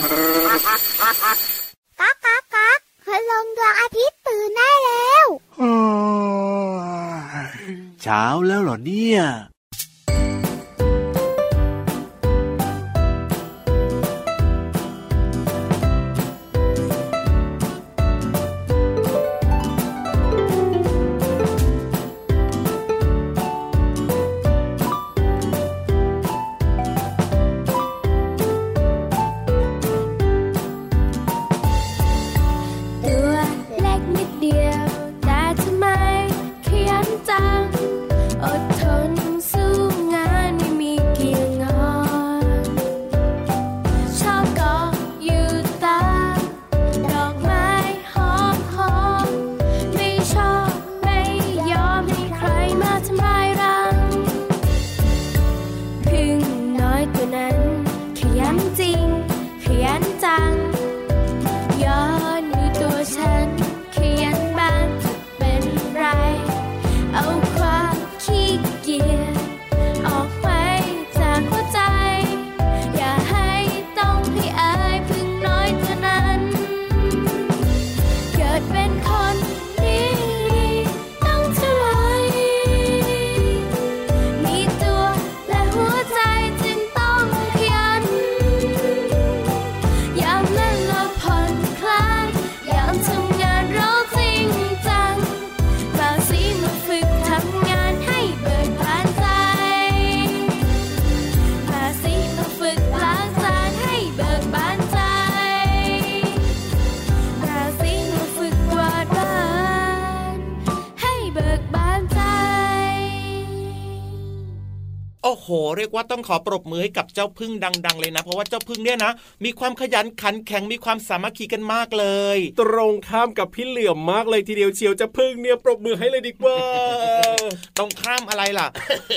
ก๊ากก๊ากก๊ากพลงดวงอาทิตย์ตื่นได้แล้วเช้าแล้วเหรอเนี่ย หเรียกว่าต้องขอปรบมือให้กับเจ้าพึ่งดัง ๆ เลยนะ เพราะว่าเจ้าพึ่งเนี่ยนะ มีความขยันขันแข็งมีความสามัคคีกันมากเลย ตรงข้ามกับพี่เหลี่ยมมากเลยทีเดียวเชียวจะพึ่งเนี่ยปรบมือให้เลยดีกว่าตรงข้ามอะไรล่ะ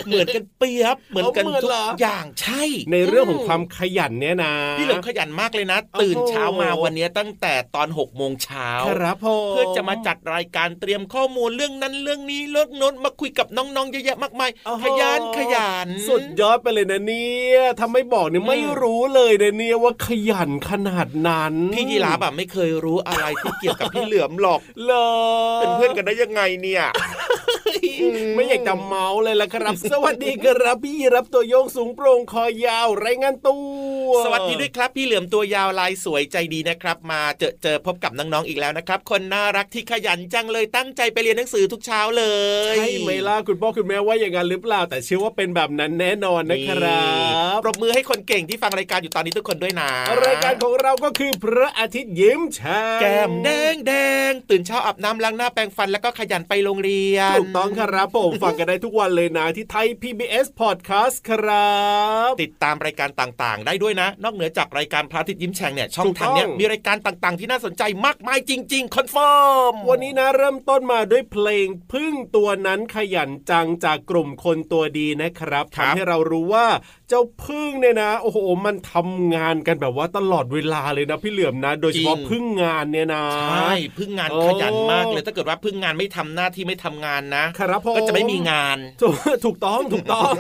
เหมือนกันเปียบเหมือนกันเอาเหมือนทุเหรกออย่างใช่ ในเรื่องของความขยันเนี่ยนะพี่เหลิมขยันมากเลยนะโอ้โหตื่นเช้ามาวันนี้ตั้งแต่ตอน6กโมงเช้าครับผมเพื่อจะมาจัดรายการเตรียมข้อมูลเรื่องนั้นเรื่องนี้เรื่องโน้นมาคุยกับน้องๆเยอะแยะมากมายโอ้โหขยันขยันสุดยอดไปเลยนะเนี่ยทำไม่บอกเนี่ยไม่รู้เลยนะเนี่ยว่าขยันขนาดนั้น พี่ยีราฟอะไม่เคยรู้อะไรที่เกี่ยวกับพี่เหลือมหรอกเลยเป็นเพื่อนกันได้ยังไงเนี่ย ไม่อยากจะเมาเลยละครับ สวัสดีครับพี่รับตัวโยงสูงโปร่งคอยาวไรายงานตัวสวัสดีด้วยครับ พี่เหลือมตัวยาวลายสวยใจดีนะครับ มาเจอเจอพบกับน้องๆอีกแล้วนะครับ คนน่ารักที่ขยันจังเลยตั้งใจไปเรียนหนังสือทุกเช้าเลยใช่ไหมล่ะคุณพ่อคุณแม่ว่าอย่างนั้นหรือเปล่า แต่เชื่อว่าเป็นแบบนั้นแน่นอนนะครับปรบมือให้คนเก่งที่ฟังรายการอยู่ตอนนี้ทุกคนด้วยนะรายการของเราก็คือพระอาทิตย์ยิ้มแฉ่งแก้มแดงแดงตื่นเช้าอาบน้ำล้างหน้าแปรงฟันแล้วก็ขยันไปโรงเรียนถูกต้องครับผมฟังกันได้ทุกวันเลยนะที่ไทย PBS Podcast ครับ ติดตามรายการต่างๆ ได้ด้วยนะ นอกเหนือจากรายการพระอาทิตย์ยิ้มแฉ่งเนี่ยช่องทางถูกต้องเนี่ยมีรายการต่างๆ ที่น่าสนใจมากมายจริง ๆ confirm วันนี้นะเริ่มต้นมาด้วยเพลงพึ่งตัวนั้นขยันจังจากกลุ่มคนตัวดีนะครับทำให้เรารู้ว่า เจ้าพึ่งเนี่ยนะ โอ้โหมันทำงานกันแบบว่าตลอดเวลาเลยนะพี่เหลือมนะ โดยเฉพาะพึ่งงานเนี่ยนะใช่พึ่งงานโอ้ขยันมากเลยถ้าเกิดว่าพึ่งงานไม่ทำหน้าที่ไม่ทำงานนะครับผมก็จะไม่มีงานถูกถูกต้องถูกต้อง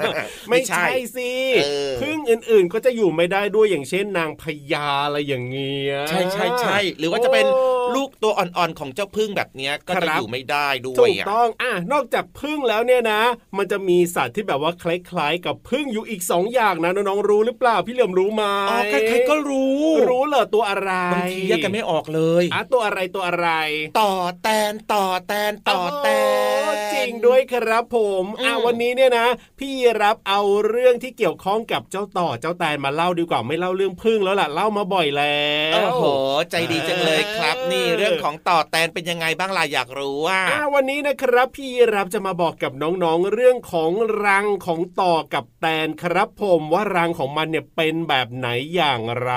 ไม่ไม่ใช่ใช่สิเออพึ่งอื่นๆก็จะอยู่ไม่ได้ด้วยอย่างเช่น นางพญาอะไรอย่างเงี้ยใช่ใช่ใช่หรือว่าจะเป็นโอ้ลูกตัวอ่อนๆของเจ้าพึ่งแบบเนี้ยก็คจะรับอยู่ไม่ได้ด้วถูยกอะต้องอะนอกจากพึ่งแล้วเนี่ยนะ มันจะมีสัตว์ที่แบบว่าคล้ายๆกับพึ่งอยู่อีกสองอย่างนะน้องๆรู้หรือเปล่าพี่เหลือมรู้ไหมอ๋อใครๆก็รู้ รู้เหรอตัวอะไรบางทีแยกกันไม่ออกเลยอะตัวอะไรตัวอะไร ต่อแตนต่อแตนต่อแตนโอ้จริงด้วยครับผมอะอืมวันนี้เนี่ยนะ พี่รับเอาเรื่องที่เกี่ยวข้องกับเจ้าต่อเจ้าแตนมาเล่าดีกว่าไม่เล่าเรื่องพึ่งแล้วล่ะเล่ามาบ่อยแล้วโอ้โหใจดีจังเลยครับ นี่เรื่องของต่อแตนเป็นยังไงบ้างล่ะอยากรู้ว่าอะวันนี้นะครับ พี่รับจะมาบอกกับน้องๆเรื่องของรังของต่อกับแตนครับผมว่ารังของมันเนี่ยเป็นแบบไหนอย่างไร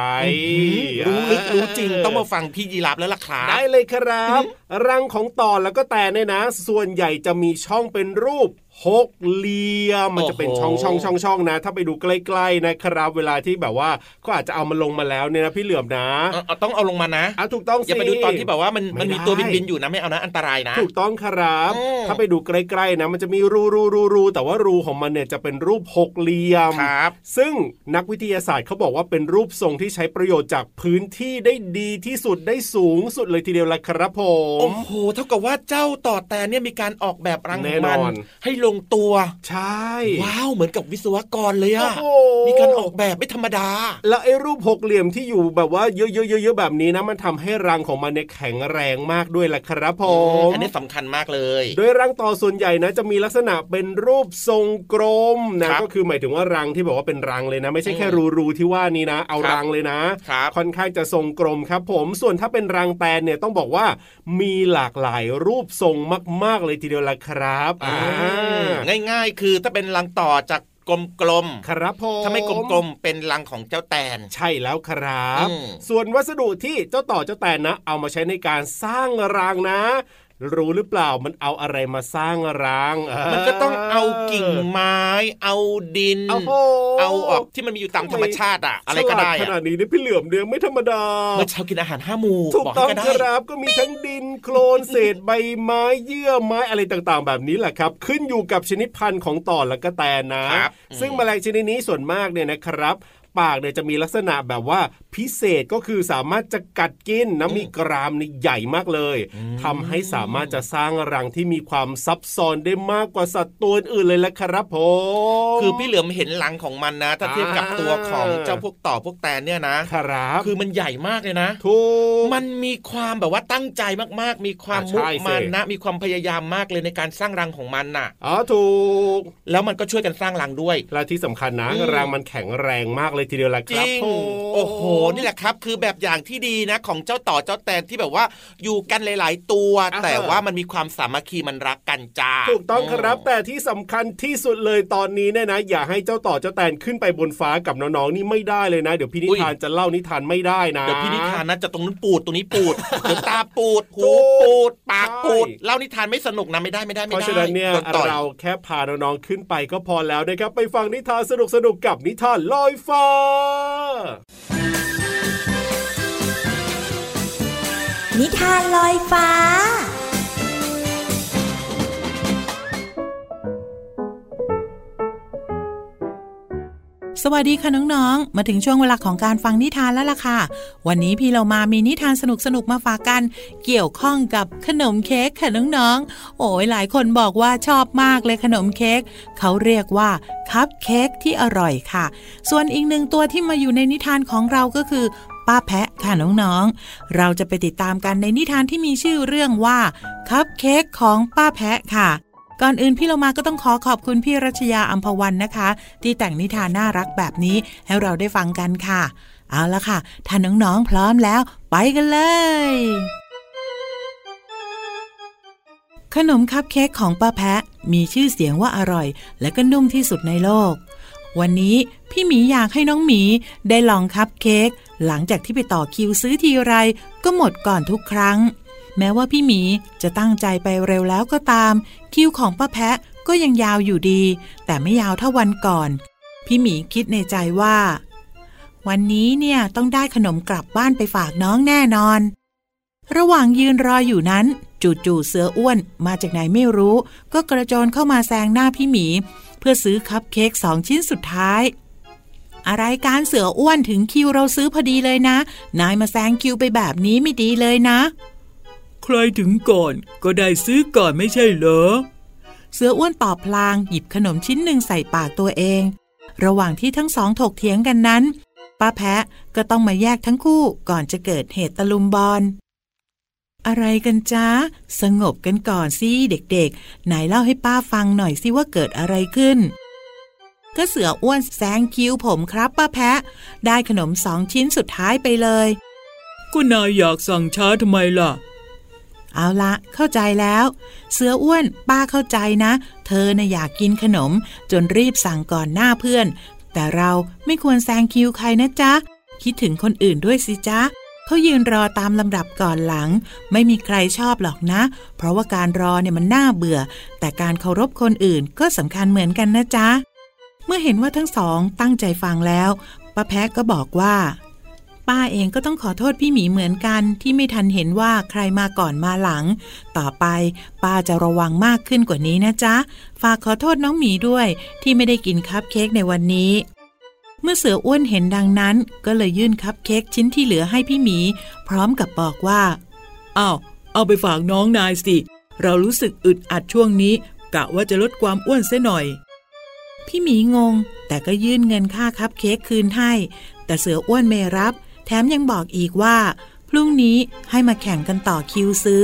รู้ลึกรู้จริงต้องมาฟังพี่ยีรับแล้วล่ะครับได้เลยครับ รังของต่อแล้วก็แตนเนี่ยนะ ส่วนใหญ่จะมีช่องเป็นรูป หกเหลี่ยมมันจะเป็นช่องช่องช่องช่องนะ ถ้าไปดูใกล้ๆนะครับ เวลาที่แบบว่าก็อาจจะเอามาลงมาแล้วเนี่ยนะพี่เหลือมนะเอาเอาต้องเอาลงมานะอะถูกต้องสิอย่าไปดูตอนที่แบบว่ามันไม่มันมีได้ตัวบินบินๆอยู่นะไม่เอานะอันตรายนะ ถูกต้องครับอืมถ้าไปดูใกล้ๆนะ มันจะมีรูรูรูรูแต่ว่ารูของมันเนี่ยจะเป็นรูปหกเหลี่ยมครับซึ่งนักวิทยาศาสตร์เขาบอกว่าเป็นรูปทรงที่ใช้ประโยชน์จากพื้นที่ได้ดีที่สุดได้สูงสุดเลยทีเดียวละครับผโอ้มโหเท่ากับว่าเจ้าต่อแตนเนี่ยมีการออกแบบรังขแน่องนมันอนให้ลงตัว ใช่ ว้าวเหมือนกับวิศวกรเลยโอ้อะโหมีการออกแบบไม่ธรรมดา แล้วไอ้รูปหกเหลี่ยมที่อยู่แบบว่าเยอะๆๆๆแบบนี้นะมันทำให้รังของมันเนี่ยแข็งแรงมากด้วยล่ะครับผมอันนี้สำคัญมากเลย โดยรังต่อส่วนใหญ่นะจะมีลักษณะเป็นรูปทรงกลมนะครับก็คือหมายถึงว่ารังที่บอกว่าเป็นรังเลยนะ ไม่ใช่แค่อืมรูรูๆที่ว่านี้นะ เอาครับรังเลยนะครับค่อนข้างจะทรงกลมครับ ผมส่วนถ้าเป็นรังแตนเนี่ยต้องบอกว่ามีหลากหลายรูปทรงมาก ๆ เลยทีเดียวละครับอ่าง่าย ๆ คือถ้าเป็นรังต่อจากกลมๆ ครับผมถ้าไม่กลมๆ เป็นรังของเจ้าแตน ใช่แล้วครับอืมส่วนวัสดุที่เจ้าต่อเจ้าแตนนะ เอามาใช้ในการสร้างรังนะ รู้หรือเปล่ามันเอาอะไรมาสร้างรังมันก็ต้องเอากิ่งไม้ เอาดินโอ้โหเอาออกที่มันมีอยู่ตามธรรมชาติอะอะไรก็ได้ฉลาขอะนาดนี้เนี่ยพี่เหลือมเนี่ยไม่ธรรมดาเมื่อเช้ากินอาหารห้าหมูถูกบอกต้องให้ก็ได้ครับก็มีทั้งดินโคลนเศษใบไม้เยื่อไม้อะไรต่างๆ แบบนี้แหละครับ ขึ้นอยู่กับชนิดพันธุ์ของต่อและก็แตนนะครับซึ่งแมลงชนิดนี้ส่วนมากเนี่ยนะครับปากเนี่ยจะมีลักษณะแบบว่าพิเศษก็คือสามารถจะกัดกินนะมีกรามนี่ใหญ่มากเลยทำให้สามารถจะสร้างรังที่มีความซับซ้อนได้มากกว่าสัตว์ตัวอื่นเลยละครับผมคือพี่เหลือมเห็นรังของมันนะ ถ้าเทียบกับตัวของเจ้าพวกต่อพวกแตนเนี่ยนะครับคือมันใหญ่มากเลยนะถูกมันมีความแบบว่าตั้งใจมากๆ มีความอะมุใช่สิมันนะ มีความพยายามมากเลยในการสร้างรังของมันน่ะอ๋อถูก แล้วมันก็ช่วยกันสร้างรังด้วยและที่สำคัญนะอืมรังมันแข็งแรงมากเลยทีเดียวละจครับริงผมโอ้โหนี่แหละครับ คือแบบอย่างที่ดีนะ ของเจ้าต่อเจ้าแตนที่แบบว่าอยู่กันหลาย ๆ ตัว แต่ว่ามันมีความสามัคคีมันรักกันจ้าถูกต้องครับ แต่ที่สำคัญที่สุดเลยตอนนี้เนี่ยนะ อย่าให้เจ้าต่อเจ้าแตนขึ้นไปบนฟ้ากับน้องๆนี่ไม่ได้เลยนะ เดี๋ยวพี่นิทานจะเล่านิทานไม่ได้นะเดี๋ยวพี่นิทานนะจะตรงนู้นปูดตรงนี้ปูดเดี๋ยวตาปูดหูถูกปูด ปากปูดใช่เล่านิทานไม่สนุกนะไม่ได้ไม่ได้ไม่เพได้ราะฉะนั้นเนี่ยโดต่อเราแค่พาน้องๆขึ้นไปก็พอแล้วนะครับไปฟังนิทานสนุกๆกับนิทานลอยฟ้า นิทานลอยฟ้า สวัสดีค่ะน้องๆ มาถึงช่วงเวลาของการฟังนิทานแล้วล่ะค่ะ วันนี้พี่เรามามีนิทานสนุกๆ มาฝากกัน เกี่ยวข้องกับขนมเค้กค่ะน้องๆ โอ้ยหลายคนบอกว่าชอบมากเลยขนมเค้กเขาเรียกว่าคัพเค้กที่อร่อยค่ะ ส่วนอีกหนึ่งตัวที่มาอยู่ในนิทานของเราก็คือป้าแพะค่ะน้องๆ เราจะไปติดตามกันในนิทานที่มีชื่อเรื่องว่าคัพเค้กของป้าแพะค่ะ ก่อนอื่นพี่เรามาก็ต้องขอขอบคุณพี่รัชยาอัมพวันนะคะ ที่แต่งนิทานน่ารักแบบนี้ให้เราได้ฟังกันค่ะ เอาละค่ะ ถ้าน้องๆพร้อมแล้ว ไปกันเลย ขนมคัพเค้กของป้าแพะ มีชื่อเสียงว่าอร่อย และก็นุ่มที่สุดในโลก วันนี้พี่หมีอยากให้น้องหมีได้ลองคัพเค้กหลังจากที่ไปต่อคิวซื้อทีไรก็หมดก่อนทุกครั้ง แม้ว่าพี่หมีจะตั้งใจไปเร็วแล้วก็ตาม คิวของป้าแพะก็ยังยาวอยู่ดี แต่ไม่ยาวเท่าวันก่อน พี่หมีคิดในใจว่า วันนี้เนี่ยต้องได้ขนมกลับบ้านไปฝากน้องแน่นอน ระหว่างยืนรออยู่นั้น จู่ๆเสืออ้วนมาจากไหนไม่รู้ ก็กระโจนเข้ามาแซงหน้าพี่หมี เพื่อซื้อคัพเค้กสองชิ้นสุดท้ายอะไรการเสืออ้วนถึงคิวเราซื้อพอดีเลยนะ นายมาแซงคิวไปแบบนี้ไม่ดีเลยนะ ใครถึงก่อนก็ได้ซื้อก่อนไม่ใช่เหรอ เสืออ้วนตอบพลางหยิบขนมชิ้นหนึ่งใส่ปากตัวเอง ระหว่างที่ทั้งสองถกเถียงกันนั้น ป้าแพะก็ต้องมาแยกทั้งคู่ก่อนจะเกิดเหตุตะลุมบอล อะไรกันจ้าสงบกันก่อนสิเด็กๆ ไหนเล่าให้ป้าฟังหน่อยสิว่าเกิดอะไรขึ้นก็เสืออ้วนแซงคิวผมครับป้าแพะ ได้ขนมสองชิ้นสุดท้ายไปเลย ก็นายอยากสั่งช้าทำไมล่ะ เอาละเข้าใจแล้ว เสืออ้วนป้าเข้าใจนะ เธอน่ะอยากกินขนม จนรีบสั่งก่อนหน้าเพื่อน แต่เราไม่ควรแซงคิวใครนะจ๊ะ คิดถึงคนอื่นด้วยสิจ๊ะเขายืนรอตามลำดับก่อนหลัง ไม่มีใครชอบหรอกนะ เพราะว่าการรอเนี่ยมันน่าเบื่อ แต่การเคารพคนอื่นก็สำคัญเหมือนกันนะจ๊ะ เมื่อเห็นว่าทั้งสองตั้งใจฟังแล้วป้าแพะก็บอกว่า ป้าเองก็ต้องขอโทษพี่หมีเหมือนกันที่ไม่ทันเห็นว่าใครมาก่อนมาหลัง ต่อไปป้าจะระวังมากขึ้นกว่านี้นะจ๊ะ ฝากขอโทษน้องหมีด้วย ที่ไม่ได้กินคัพเค้กในวันนี้ เมื่อเสืออ้วนเห็นดังนั้น ก็เลยยื่นคัพเค้กชิ้นที่เหลือให้พี่หมี พร้อมกับบอกว่าอ้าวเอาไปฝากน้องนายสิ เรารู้สึกอึดอัดช่วงนี้ กะว่าจะลดความอ้วนเสียหน่อย พี่หมีงง แต่ก็ยื่นเงินค่าคัพเค้กคืนให้ แต่เสืออ้วนไม่รับแถมยังบอกอีกว่า พรุ่งนี้ให้มาแข่งกันต่อคิวซื้อ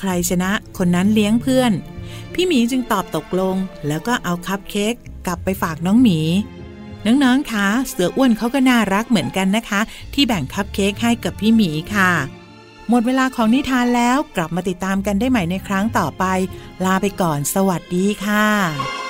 ใครชนะคนนั้นเลี้ยงเพื่อน พี่หมีจึงตอบตกลง แล้วก็เอาคัพเค้กกลับไปฝากน้องหมีน้องๆ คะ เสืออ้วนเขาก็น่ารักเหมือนกันนะคะ ที่แบ่งคัพเค้กให้กับพี่หมีค่ะ หมดเวลาของนิทานแล้วกลับมาติดตามกันได้ใหม่ในครั้งต่อไป ลาไปก่อนสวัสดีค่ะ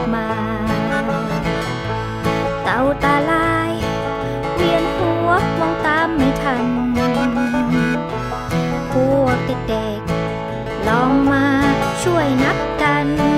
มากมา เต่าตาลาย เวียนหัวมองตามไม่ทัน พวกเด็กๆลองมาช่วยนับกัน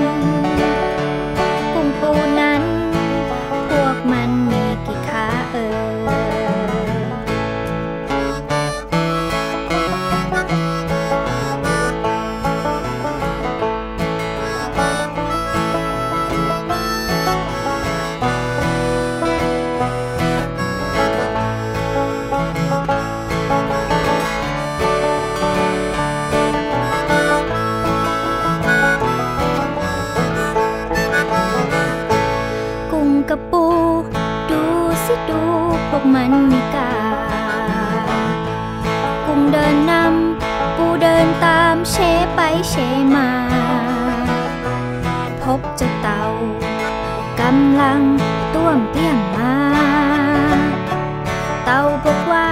เชมา พบเจ้าเต่ากำลังต้วมเตี้ยมมา เต่าบอกว่า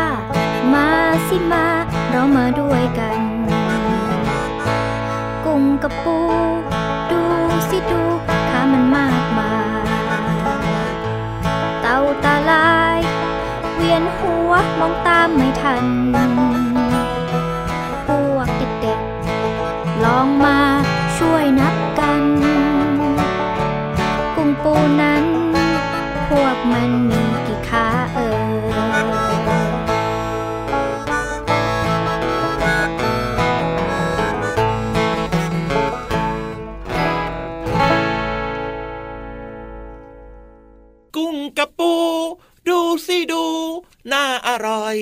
มาสิมา เรามาด้วยกัน กุ้งกับปู ดูสิดูข้ามันมากมายเต่าตาลาย เวียนหัวมองตามไม่ทัน ลองมาช่วยนับกัน กุ้งปูนั้น พวกมันมีกี่ขาเอ่ยกุ้งกับปู น่าอร่อย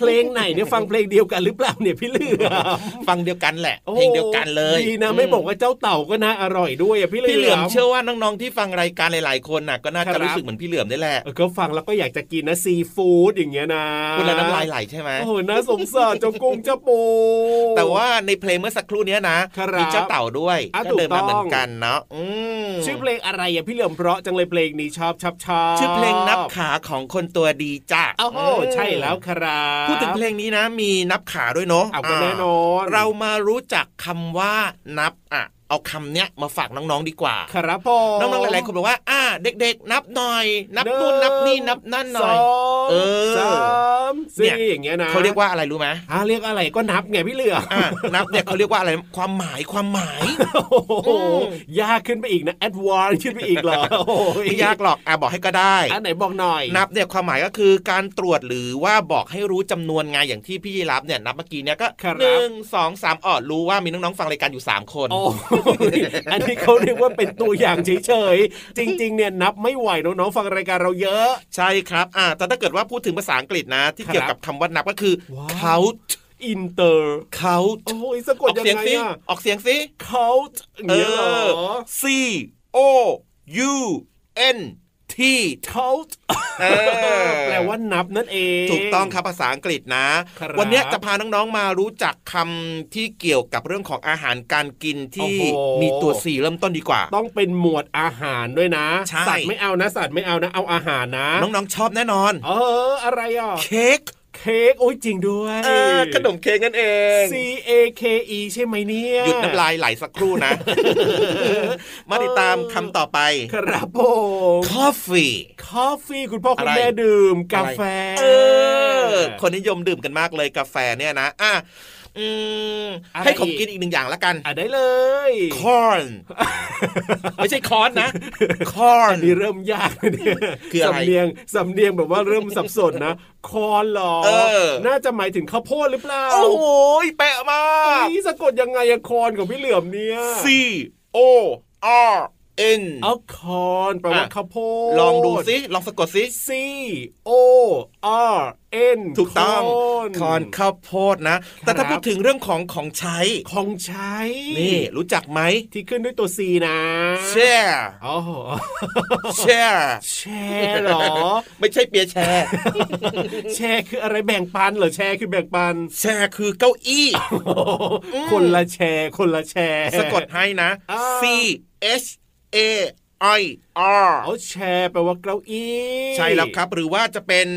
เพลงไหนเนี่ยฟังเพลงเดียวกันหรือเปล่าเนี่ยพี่เหลือมฟังเดียวกันแหละโอ้เพลงเดียวกันเลยดีนะไม่บอกว่าเจ้าเต่าก็น่าอร่อยด้วยอะพี่เหลือมพี่เหลือมเชื่อว่าน้องๆที่ฟังรายการหลายๆคนน่ะก็น่าครัจะบรู้สึกเหมือนพี่เหลือมได้แหละเออก็ฟังแล้วก็อยากจะกินนะซีฟู้ดอย่างเงี้ยนะคุณละน้ำลายไหลใช่ไหมโอ้โหน่าสงสารเจ้ากุ้งเจ้าปูแต่ว่าในเพลงเมื่อสักครู่เนี้ยนะครับมีเจ้าเต่าด้วยอะก็เดินมาถูกต้องเหมือนกันเนาะอืมชื่อเพลงอะไรอะพี่เหลือมเพราะจังเลยเพลงนี้ชอบชอบชอบชื่อเพลงนับขาของคนตัวดีจ้าโอ้โหใช่แล้วครับพูดถึงเพลงนี้นะ มีนับขาด้วยเนาะเอาก็แน่นอนเรามารู้จักคำว่านับอะ เอาคำเนี้ยมาฝากน้องๆดีกว่า ครับผมน้องๆหลายๆคนบอกว่า อ่า เด็ก ๆ นับหน่อย นับนู่นนับนี่นับนั่นหน่อยสองเออสามสี่อย่างเงี้ยนะเขาเรียกว่าอะไรรู้ไหมอ่าเรียกอะไรก็นับไงพี่เหลืออ่านับเนี่ยเขาเรียกว่าอะไรความหมายความหมายโอ้โหอืมยากขึ้นไปอีกนะแอดวานขึ้นไปอีกเหรอโอ้โหไม่ยากหรอกอ่าบอกให้ก็ได้อันไหนบอกหน่อย นับเนี่ยความหมายก็คือการตรวจหรือว่าบอกให้รู้จำนวนไงอย่างที่พี่ยีรับเนี่ยนับเมื่อกี้เนี่ยก็ครับหนึ่งสองสามอ๋อรู้ว่ามีน้องๆฟังรายการอยู่สามคนโอ้ยอันนี้เขาเรียกว่าเป็นตัวอย่างเฉยๆ จริงๆ เนี่ยนับไม่ไหวน้องๆ ฟังรายการเราเยอะ ใช่ครับอ่าแต่ถ้าเกิดว่าพูดถึงภาษาอังกฤษนะ ที่ครับเกี่ยวกับคำว่านับก็คือว้าว count อินเตอร์ count โอ้ยสะกอดอกยังเสียงไงสิอะออกเสียงสิเขาอย่างเอเงี้ยเหรออ C O U N T เขาเออแปลว่านับนั่นเอง ถูกต้องครับภาษาอังกฤษนะครับวันนี้จะพาน้องๆมารู้จักคำที่เกี่ยวกับเรื่องของอาหารการกินที่โอ้โหมีตัวสี่เริ่มต้นดีกว่า ต้องเป็นหมวดอาหารด้วยนะใช่สัตว์ไม่เอานะสัตว์ไม่เอานะเอาอาหารนะ น้องๆชอบแน่นอน เอออะไรอะเค้ก เค้กโอ้ยจริงด้วยเออขนมเค้กนั่นเอง C A K E ใช่ไหมเนี่ยหยุดน้ำลายไหลสักครู่นะ มาติดตามคำต่อไป ครับผม coffee คอฟฟี่คุณพ่อคุณอะไรแม่ดื่มกาแฟ เออ คนนิยมดื่มกันมากเลยกาแฟเนี่ยนะอะ อืมอะไรให้ของอีกกินอีกหนึ่งอย่างละกันอะได้เลย corn ไม่ใช่คอนนะ corn อันนี้เริ่มยากนะเนี่ยคืออะไรสำเนียงสำเนียงแบบว่าเริ่มสับสนนะคอนเหรอเออน่าจะหมายถึงข้าวโพดหรือเปล่าโอ้โหแปะมากนี่สะกดยังไงอะคอนของพี่เหลือมเนี่ย C O R N เอาคอนแปลว่าอะข้าวโพดลองดูสิลองสะกดสิ C O R N ถูกต้อง corn คอนข้าวโพดนะ แต่ถ้าครับพูดถึงเรื่องของของใช้ ของใช้ นี่ รู้จักไหม ที่ขึ้นด้วยตัว C นะ share อ๋อ share แชร์เหรอ ไม่ใช่เปียร์แชร์ แชร์คืออะไรแบ่งปันเหรอแชร์คือแบ่งปัน แชร์คือเก้าอี้คนละแชร์ คนละแชร์ สะกดให้นะอ่า C H A I R เอาแชร์แปลว่าเก้าอี้ใช่แล้วครับ หรือว่าจะเป็น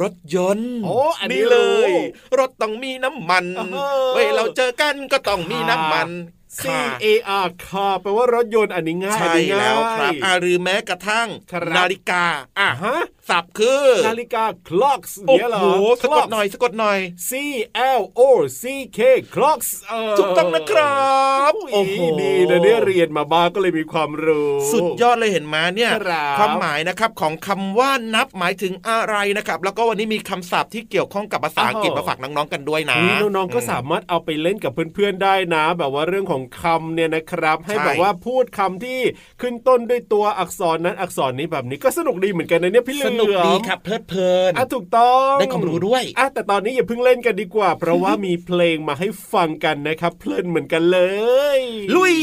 รถยนต์โอ้อันนี้เลยรู้รถต้องมีน้ำมันเออเว้ยเราเจอกันก็ต้องมีน้ำมัน C A R car แปลว่ารถยนต์อันนี้ง่ายใช่อันนี้ง่ายแล้วครับอ่าหรือแม้กระทั่งครับนาฬิกาอะฮะ สับคือ นาฬิกา clocks โอ้เนี่ยเหรอโหสะกด Clocks หน่อยสะกดหน่อย C L O C K clocks เถูกต้องนะครับโอ้โหดีนะเนี่ยเรียนมาบ้างก็เลยมีความรู้ สุดยอดเลยเห็นไหมเนี่ยครับความหมายนะครับของคำว่านับหมายถึงอะไรนะครับ แล้วก็วันนี้มีคำศัพท์ที่เกี่ยวข้องกับภาษาอังกฤษมาฝากน้องๆกันด้วยนะนี่น้องๆก็สามารถเอาไปเล่นกับเพื่อนๆได้นะ แบบว่าเรื่องของคำเนี่ยนะครับ ให้ใช่แบบว่าพูดคำที่ขึ้นต้นด้วยตัวอักษรนั้นอักษรนี้แบบนี้ก็สนุกดีเหมือนกันนะเนี่ยพี่เหลืสอมนุกดีครับเพลิดเพลินอะถูกต้องได้ความรู้ด้วยอะแต่ตอนนี้อย่าเพิ่งเล่นกันดีกว่า เพราะว่ามีเพลงมาให้ฟังกันนะครับ เพลินเหมือนกันเลย ลุย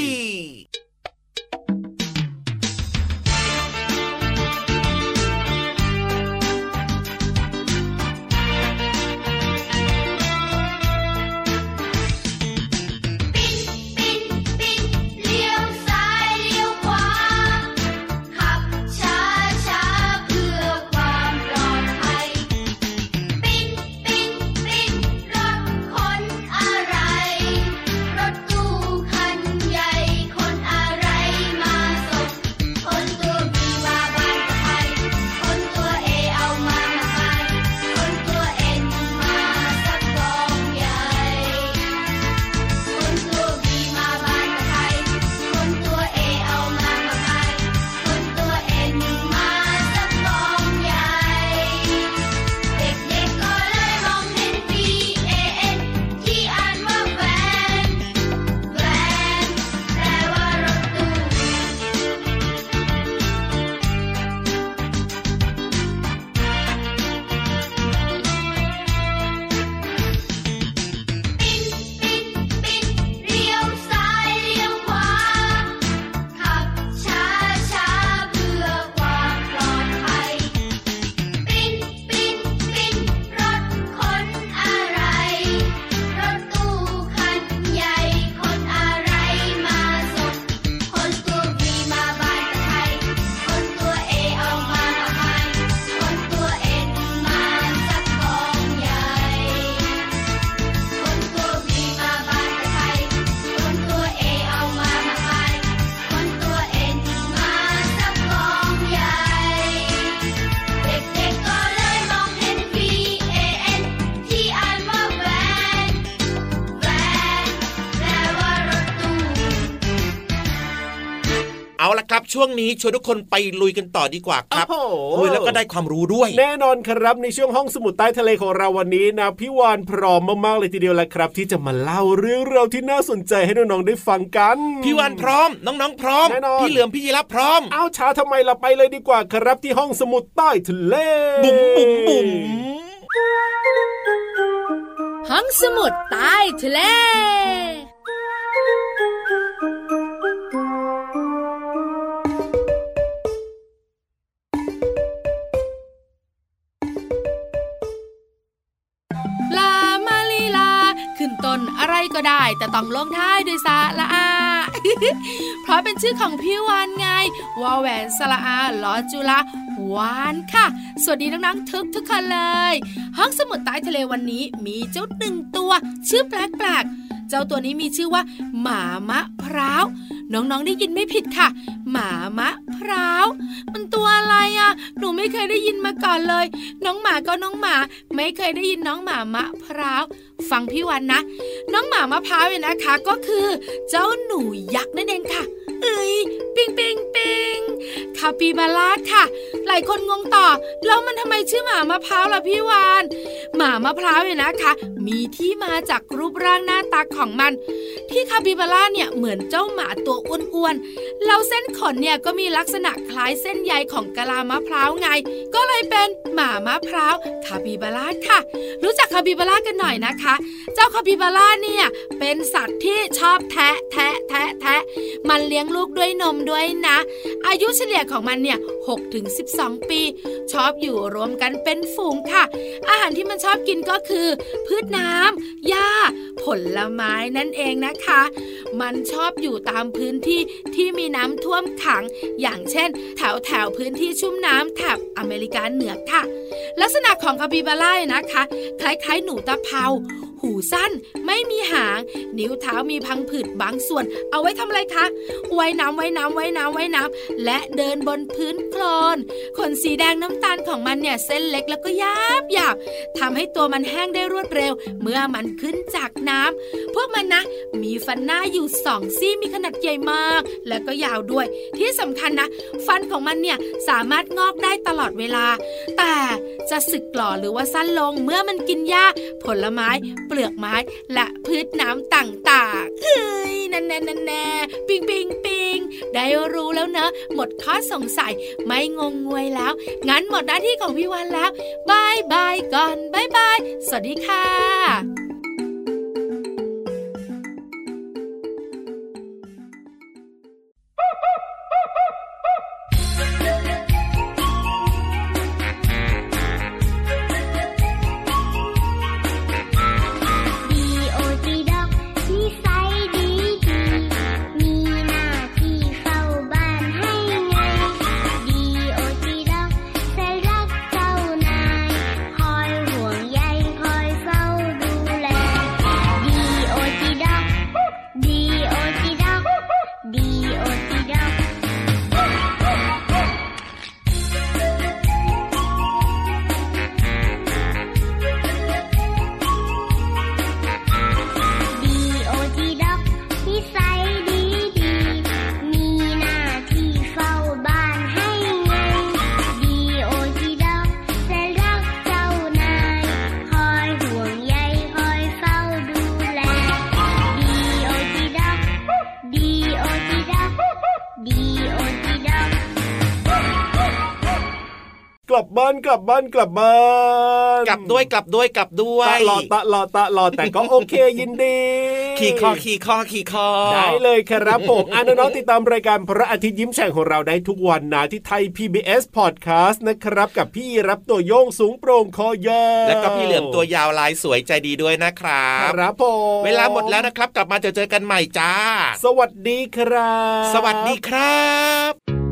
ช่วงนี้ชวนทุกคนไปลุยกันต่อดีกว่าครับโอ้โหลุยแล้วก็ได้ความรู้ด้วย แน่นอนครับในช่วงห้องสมุดใต้ทะเลของเราวันนี้นะพี่วานพร้อมมากๆเลยทีเดียวแหละครับ ที่จะมาเล่าเรื่องราวที่น่าสนใจให้น้องๆได้ฟังกันพี่วันพร้อม น้องๆพร้อมแน่นอนพี่เหลือมพี่ยีรับพร้อม เอาช้าทำไมเราไปเลยดีกว่าครับที่ห้องสมุดใต้ทะเลบุ๋มบุ๋มบุ๋มห้องสมุดใต้ทะเลล นอะไรก็ได้ แต่ต้องลงท้ายด้วยสาละอา เพราะเป็นชื่อของพี่วานไงวอแหวนสละอาลอจุลาวานค่ะ สวัสดีน้องๆทุกทุกคนเลย ห้องสมุดใต้ทะเลวันนี้มีเจ้าหนึ่งตัว ชื่อแปลกๆ เจ้าตัวนี้มีชื่อว่า หมามะพร้าวน้องๆได้ยินไม่ผิดค่ะ หมามะพร้าว มันตัวอะไรอะ หนูไม่เคยได้ยินมาก่อนเลย น้องหมาก็น้องหมา ไม่เคยได้ยินน้องหมามะพร้าว ฟังพี่วันนะ น้องหมามะพร้าวเนี่ยนะคะ ก็คือเจ้าหนูยักษ์นั่นเองค่ะ เอ้ยปิงปิงปิงคาปิบาร่าค่ะ หลายคนงงต่อแล้วมันทำไมชื่อหมามะพร้าวล่ะพี่วานหมามะพร้าวเนี่ยนะคะ มีที่มาจากรูปร่างหน้าตาของมัน ที่คาปิบาร่าเนี่ยเหมือนเจ้าหมาตัวอ้วนๆแล้วเส้นขนเนี่ยก็มีลักษณะคล้ายเส้นใยของกะลามะพร้าวไง ก็เลยเป็นหมามะพร้าวคาปิบาร่าค่ะ รู้จักคาปิบาร่ากันหน่อยนะคะเจ้าคาปิบาร่าเนี่ยเป็นสัตว์ที่ชอบแทะแทะแทะแทะมันเลี้ยงลูกด้วยนมด้วยนะ อายุเฉลี่ยของมันเนี่ย6ถึง12ปี ชอบอยู่รวมกันเป็นฝูงค่ะ อาหารที่มันชอบกินก็คือ พืชน้ำหญ้า ผลไม้นั่นเองนะคะ มันชอบอยู่ตามพื้นที่ที่มีน้ำท่วมขัง อย่างเช่น แถวแถวพื้นที่ชุ่มน้ำแถบอเมริกาเหนือค่ะ ลักษณะของคาปิบาร่านะคะ คล้ายๆ หนูตะเภาหูสั้นไม่มีหาง นิ้วเท้ามีพังผืดบางส่วน เอาไว้ทำอะไรคะว่ายน้ำว่ายน้ำว่ายน้ำว่ายน้ำและเดินบนพื้นโคลนขนสีแดงน้ำตาลของมันเนี่ยเส้นเล็กแล้วก็ยาบหยาบทำให้ตัวมันแห้งได้รวดเร็ว เมื่อมันขึ้นจากน้ำพวกมันนะ มีฟันหน้าอยู่สองซี่มีขนาดใหญ่มาก และก็ยาวด้วย ที่สำคัญนะ ฟันของมันเนี่ยสามารถงอกได้ตลอดเวลา แต่ จะสึกหล่อหรือว่าสั้นลงเมื่อมันกินหญ้า ผลไม้ เปลือกไม้ และพืชน้ำต่างๆเฮ้ยนั่นแน่นั่นแน่ปิงปิงปิงได้รู้แล้วเนอะ หมดข้อสงสัยไม่งงงวยแล้ว งั้นหมดหน้าที่ของพี่วันแล้วบายบายก่อนบายบายสวัสดีค่ะ กลับบ้านกลับบ้านกลับบ้านกลับด้วยกลับด้วยกลับด้วยตะลอตะลอตะลอแต่ก็โอเคยินดี ขี่คอขี่คอขี่คอได้เลยครับผมอ่าน้องๆติดตามรายการพระอาทิตย์ยิ้มแฉ่งของเราได้ทุกวันนะที่ไทย PBS Podcast นะครับ กับพี่รับตัวโยงสูงโปร่งคอยาวแล้วก็พี่เหลือมตัวยาวลายสวยใจดีด้วยนะครับครับผมเวลาหมดแล้วนะครับ กลับมาเจอเจอกันใหม่จ้า สวัสดีครับ สวัสดีครับ